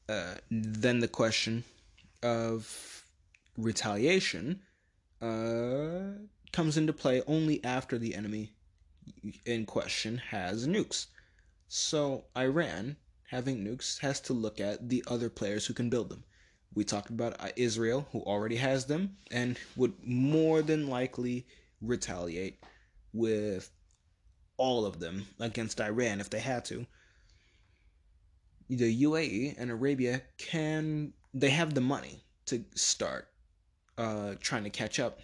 Uh, then the question of retaliation uh, comes into play only after the enemy in question has nukes. So Iran, having nukes, has to look at the other players who can build them. We talked about uh, Israel, who already has them and would more than likely retaliate with all of them against Iran if they had to the UAE and Arabia can they have the money to start uh, trying to catch up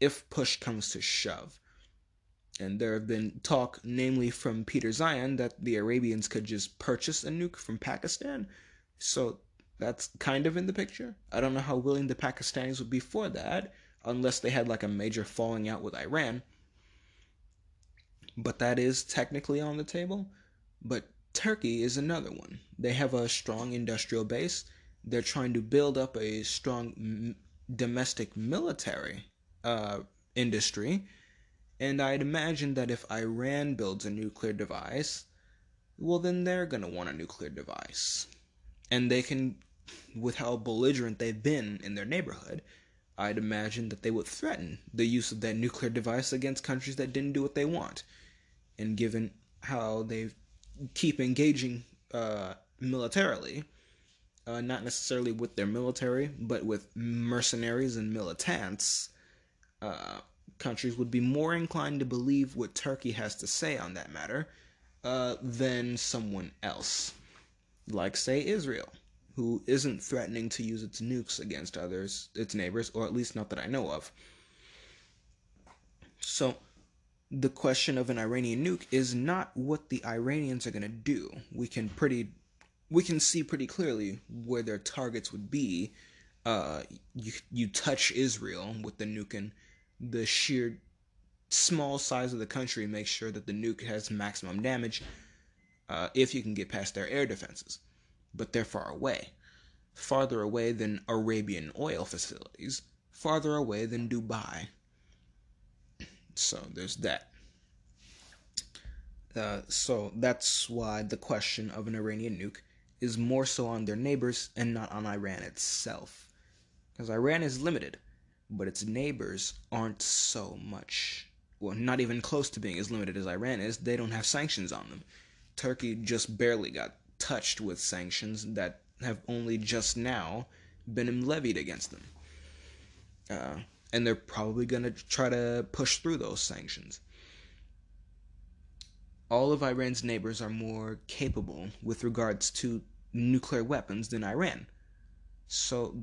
if push comes to shove. And there have been talk, namely from Peter Zeihan, that the Arabians could just purchase a nuke from Pakistan. So that's kind of in the picture. I don't know how willing the Pakistanis would be for that. unless they had like a major falling out with Iran. But that is technically on the table. But Turkey is another one. They have a strong industrial base. They're trying to build up a strong m- domestic military uh, industry. And I'd imagine that if Iran builds a nuclear device, well, then they're going to want a nuclear device. And they can, with how belligerent they've been in their neighborhood, I'd imagine that they would threaten the use of that nuclear device against countries that didn't do what they want. And given how they keep engaging uh, militarily, uh, not necessarily with their military, but with mercenaries and militants, uh, countries would be more inclined to believe what Turkey has to say on that matter uh, than someone else, like, say, Israel who isn't threatening to use its nukes against others, its neighbors, or at least not that I know of. So, the question of an Iranian nuke is not what the Iranians are going to do. We can pretty we can see pretty clearly where their targets would be. Uh, you you touch Israel with the nuke, and the sheer small size of the country makes sure that the nuke has maximum damage. Uh, if you can get past their air defenses but they're far away. Farther away than Arabian oil facilities, farther away than Dubai. So there's that. Uh, so that's why the question of an Iranian nuke is more so on their neighbors and not on Iran itself. Because Iran is limited, but its neighbors aren't so much. Well, not even close to being as limited as Iran is. They don't have sanctions on them. Turkey just barely got touched with sanctions that have only just now been levied against them. Uh, and they're probably going to try to push through those sanctions. All of Iran's neighbors are more capable with regards to nuclear weapons than Iran. So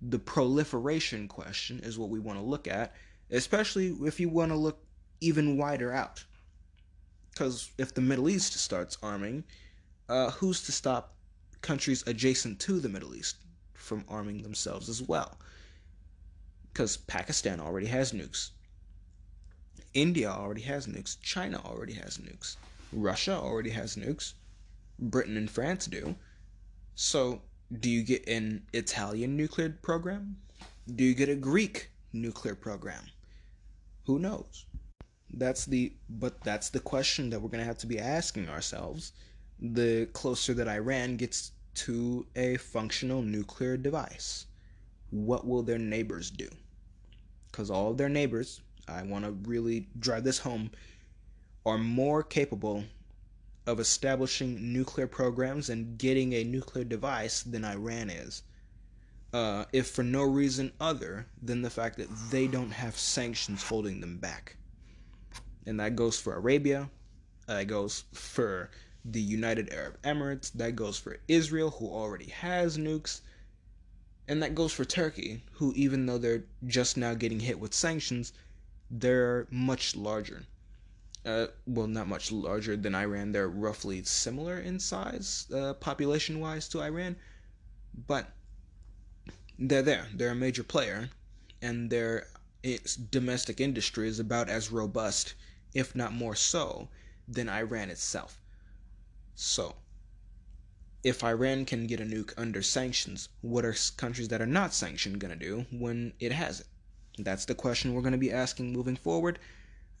the proliferation question is what we want to look at, especially if you want to look even wider out. Because if the Middle East starts arming, uh, who's to stop countries adjacent to the Middle East from arming themselves as well? Because Pakistan already has nukes. India already has nukes. China already has nukes. Russia already has nukes. Britain and France do. So, do you get an Italian nuclear program? Do you get a Greek nuclear program? Who knows? That's the but that's the question that we're going to have to be asking ourselves the closer that Iran gets to a functional nuclear device. What will their neighbors do? Because all of their neighbors, I want to really drive this home, are more capable of establishing nuclear programs and getting a nuclear device than Iran is. Uh, if for no reason other than the fact that they don't have sanctions holding them back. And that goes for Arabia, that goes for the United Arab Emirates, that goes for Israel, who already has nukes, and that goes for Turkey, who, even though they're just now getting hit with sanctions, they're much larger. Uh, well, not much larger than Iran. They're roughly similar in size, uh, population wise, to Iran, but they're there. They're a major player, and their domestic industry is about as robust, if not more so, than Iran itself. So, if Iran can get a nuke under sanctions, what are countries that are not sanctioned going to do when it has it? That's the question we're going to be asking moving forward.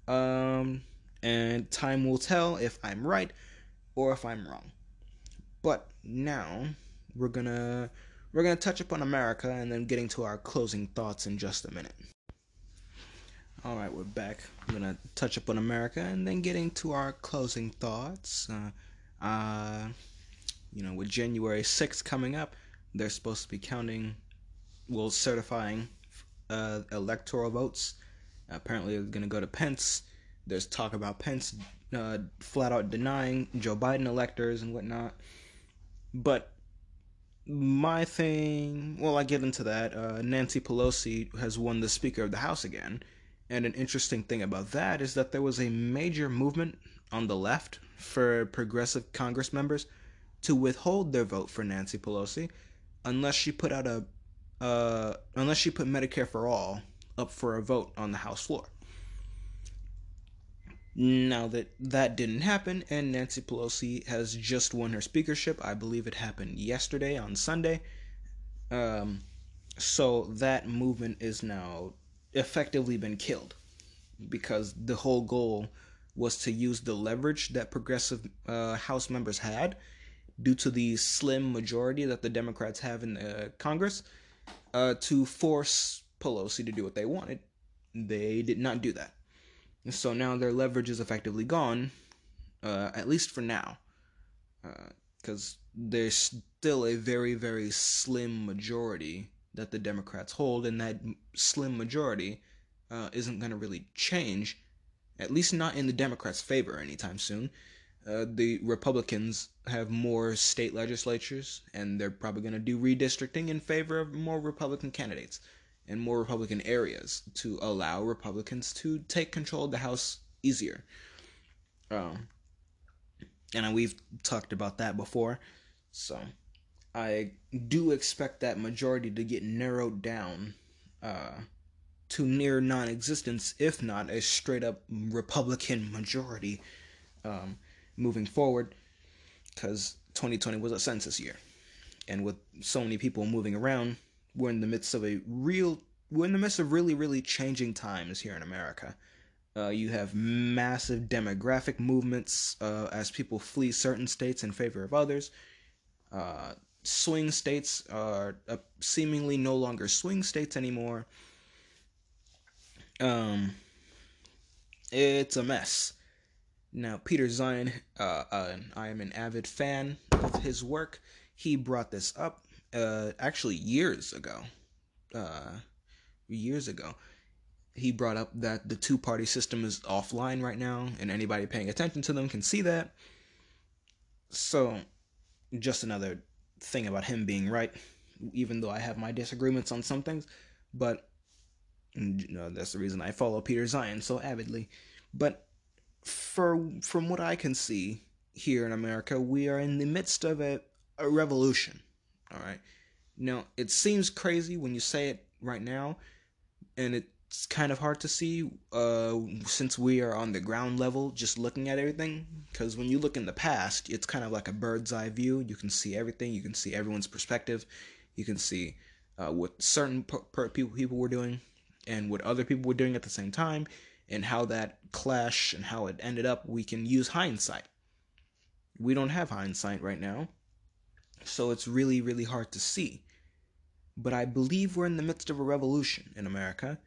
Um, and time will tell if I'm right or if I'm wrong. But now we're gonna we're gonna touch upon America and then getting to our closing thoughts in just a minute. All right, we're back. I'm gonna touch upon America and then getting to our closing thoughts. Uh, uh, you know, with January 6th coming up, they're supposed to be counting, well, certifying uh, electoral votes. Apparently, they're to go to Pence. There's talk about Pence uh, flat out denying Joe Biden electors and whatnot. But my thing, well, I get into that. Uh, Nancy Pelosi has won the Speaker of the House again. And an interesting thing about that is that there was a major movement on the left for progressive Congress members to withhold their vote for Nancy Pelosi unless she put out a uh, unless she put Medicare for all up for a vote on the House floor. Now that that didn't happen, and Nancy Pelosi has just won her speakership, I believe it happened yesterday on Sunday. Um, so that movement is now effectively been killed because the whole goal was to use the leverage that progressive uh, House members had due to the slim majority that the Democrats have in the Congress uh, to force Pelosi to do what they wanted. They did not do that. So now their leverage is effectively gone, uh, at least for now, because uh, there's still a very, very slim majority that the Democrats hold, and that slim majority uh, isn't going to really change, at least not in the Democrats' favor anytime soon. Uh, the Republicans have more state legislatures, and they're probably going to do redistricting in favor of more Republican candidates and more Republican areas to allow Republicans to take control of the House easier. Um, and we've talked about that before, so I do expect that majority to get narrowed down uh, to near non-existence, if not a straight-up Republican majority um, moving forward, because 2020 was a census year, and with so many people moving around, we're in the midst of a real we're in the midst of really really changing times here in America. Uh, you have massive demographic movements uh, as people flee certain states in favor of others. Uh, swing states are seemingly no longer swing states anymore. Um, it's a mess. Now, Peter uh, uh, I am an avid fan of his work. He brought this up uh, actually years ago. Uh, years ago. He brought up that the two party system is offline right now, and anybody paying attention to them can see that. So, just another thing about him being right, even though I have my disagreements on some things. But you know, that's the reason I follow Peter Zeihan so avidly. But for from what I can see here in America, we are in the midst of a, a revolution. All right. Now, it seems crazy when you say it right now, and it's kind of hard to see uh, since we are on the ground level just looking at everything. Because when you look in the past, it's kind of like a bird's eye view. You can see everything, you can see everyone's perspective, you can see uh, what certain per- per people, people were doing and what other people were doing at the same time, and how that clash and how it ended up. We can use hindsight. We don't have hindsight right now, so it's really, really hard to see. But I believe we're in the midst of a revolution in America,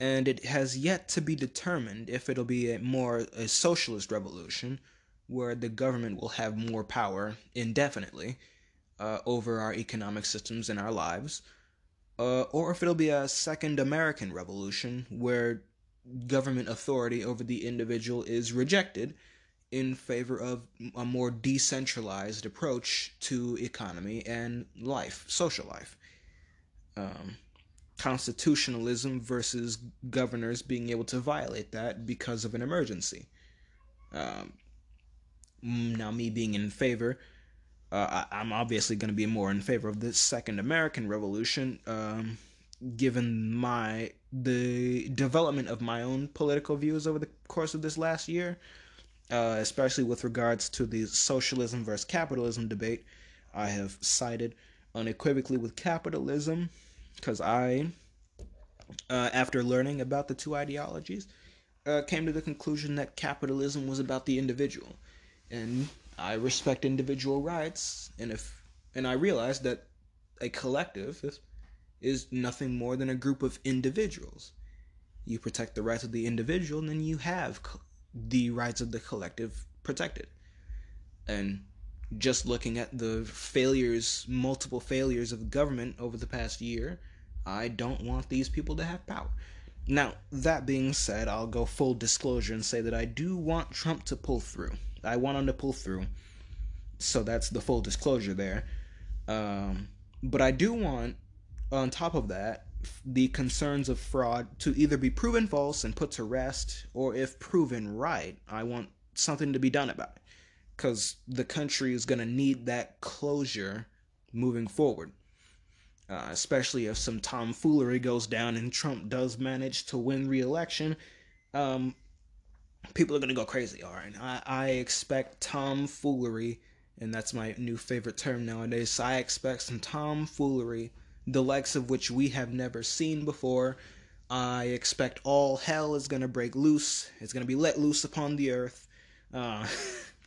and it has yet to be determined if it'll be a more a socialist revolution where the government will have more power indefinitely uh, over our economic systems and our lives, uh, or if it'll be a second American revolution where government authority over the individual is rejected in favor of a more decentralized approach to economy and life, social life um, constitutionalism versus governors being able to violate that because of an emergency. Um, now, me being in favor, uh, I, am obviously going to be more in favor of the Second American Revolution, um, given my the development of my own political views over the course of this last year, uh, especially with regards to the socialism versus capitalism debate. I have sided unequivocally with capitalism because I, uh, after learning about the two ideologies, uh, came to the conclusion that capitalism was about the individual, and I respect individual rights, and if and I realized that a collective is, is nothing more than a group of individuals. You protect the rights of the individual, and then you have the rights of the collective protected. And just looking at the failures, multiple failures of government over the past year, I don't want these people to have power. Now, that being said, I'll go full disclosure and say that I do want Trump to pull through. I want him to pull through. So that's the full disclosure there. Um, but I do want, on top of that, the concerns of fraud to either be proven false and put to rest, or if proven right, I want something to be done about it because the country is going to need that closure moving forward. uh, especially if some tomfoolery goes down and Trump does manage to win re-election. Um, people are gonna go crazy. All right, I, I expect tomfoolery, and that's my new favorite term nowadays. So I expect some tomfoolery, the likes of which we have never seen before. I expect all hell is gonna break loose. It's gonna be let loose upon the earth. Uh,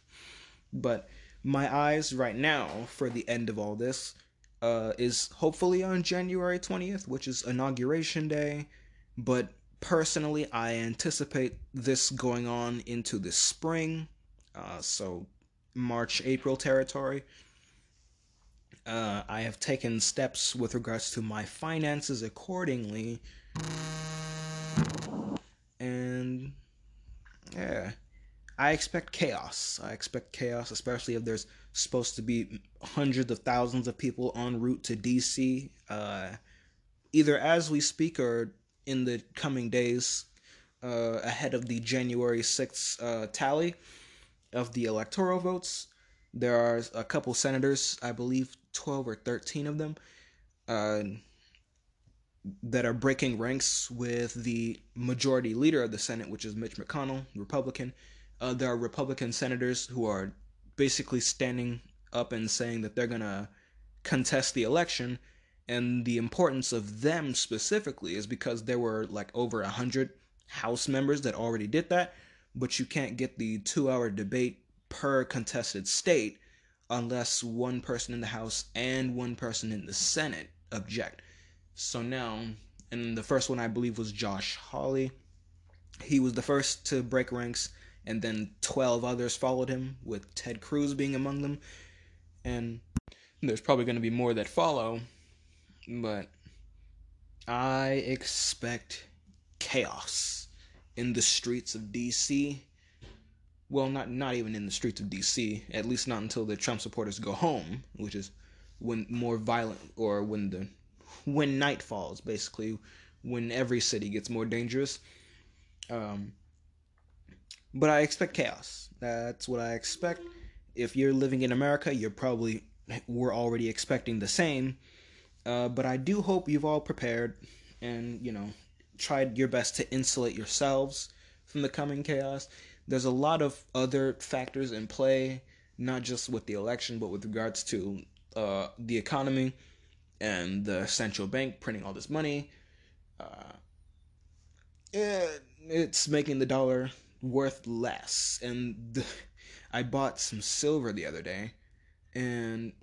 but my eyes right now for the end of all this uh, is hopefully on January 20th, which is Inauguration Day. But personally, I anticipate this going on into the spring, uh, so March, April territory. Uh, I have taken steps with regards to my finances accordingly. And yeah, I expect chaos. I expect chaos, especially if there's supposed to be hundreds of thousands of people en route to DC, uh, either as we speak or in the coming days uh, ahead of the January 6th uh, tally of the electoral votes. There are a couple senators, I believe 12 or 13 of them, uh, that are breaking ranks with the majority leader of the Senate, which is Mitch McConnell, Republican. Uh, there are Republican senators who are basically standing up and saying that they're going to contest the election and the importance of them specifically is because there were like over a hundred house members that already did that but you can't get the two hour debate per contested state unless one person in the house and one person in the senate object. So now and the first one i believe was josh hawley. He was the first to break ranks and then 12 others followed him with ted cruz being among them. And there's probably going to be more that follow but I expect chaos in the streets of DC. Well, not not even in the streets of DC. At least not until the Trump supporters go home, which is when more violent or when the when night falls, basically, when every city gets more dangerous. Um, but I expect chaos. That's what I expect. If you're living in America, you're probably we're already expecting the same. Uh, but I do hope you've all prepared and, you know, tried your best to insulate yourselves from the coming chaos. There's a lot of other factors in play, not just with the election, but with regards to uh, the economy and the central bank printing all this money. Uh, it, it's making the dollar worth less. And the, I bought some silver the other day, and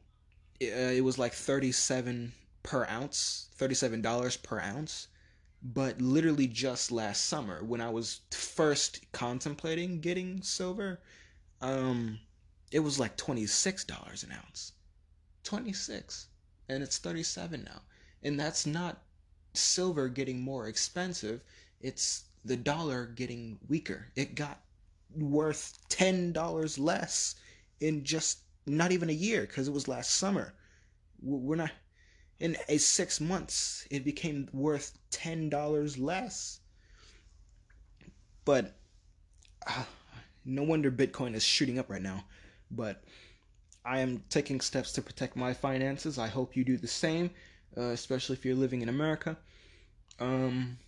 it, uh, it was like 37 per ounce, $37 per ounce. But literally just last summer, when I was first contemplating getting silver, um, it was like $26 an ounce. 26 and it's 37 now. And that's not silver getting more expensive, it's the dollar getting weaker. It got worth $10 less in just not even a year because it was last summer. We're not in a six months it became worth ten dollars less. But uh, no wonder bitcoin is shooting up right now. But i am taking steps to protect my finances. I hope you do the same uh, especially if you're living in america. Um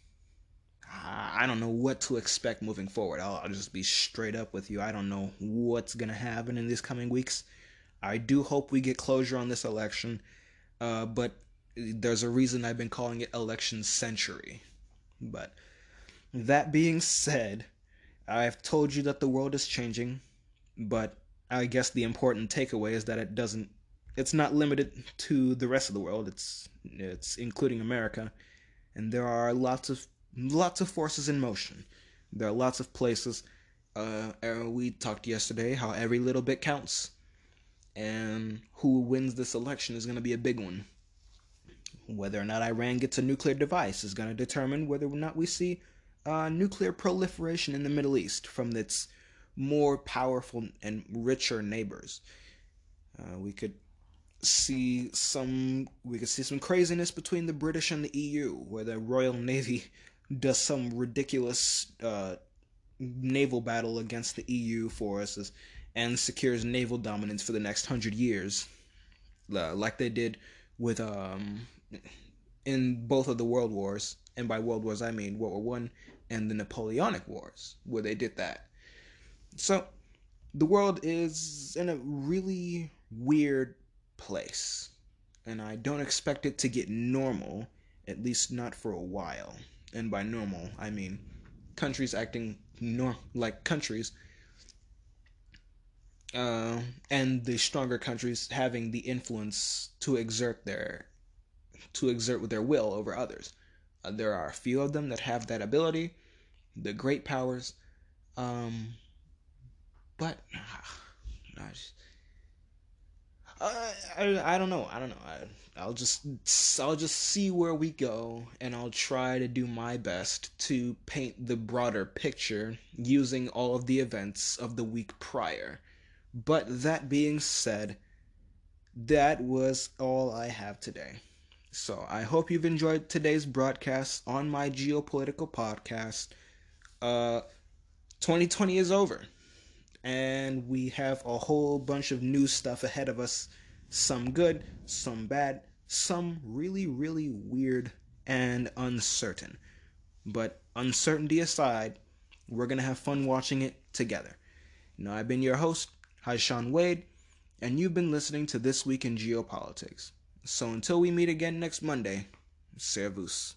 i don't know what to expect moving forward. I'll, I'll just be straight up with you. I don't know what's gonna happen in these coming weeks. I do hope we get closure on this election uh, but there's a reason I've been calling it election century. But that being said, I've told you that the world is changing, but I guess the important takeaway is that it doesn't it's not limited to the rest of the world. It's it's including America, and there are lots of lots of forces in motion. There are lots of places. Uh, we talked yesterday how every little bit counts and who wins this election is going to be a big one. Whether or not Iran gets a nuclear device is going to determine whether or not we see uh, nuclear proliferation in the Middle East from its more powerful and richer neighbors. Uh, we could see some we could see some craziness between the British and the EU, where the Royal Navy does some ridiculous uh, naval battle against the EU forces and secures naval dominance for the next hundred years, uh, like they did with um, in both of the world wars, and by world wars I mean World War One and the Napoleonic Wars, where they did that. So the world is in a really weird place, and I don't expect it to get normal, at least not for a while. And by normal, I mean countries acting like countries uh, and the stronger countries having the influence to exert their to exert their will over others. Uh, there are a few of them that have that ability, the great powers, um, but uh, I, I, don't know. I don't know. I, I'll just I'll just see where we go, and I'll try to do my best to paint the broader picture using all of the events of the week prior. But that being said, that was all I have today. So I hope you've enjoyed today's broadcast on my geopolitical podcast. Uh, 2020 is over, and we have a whole bunch of new stuff ahead of us. Some good, some bad, some really, really weird and uncertain. But uncertainty aside, we're gonna have fun watching it together. Now, I've been your host, Hi, Sean Wade, and you've been listening to This Week in Geopolitics. So until we meet again next Monday, servus.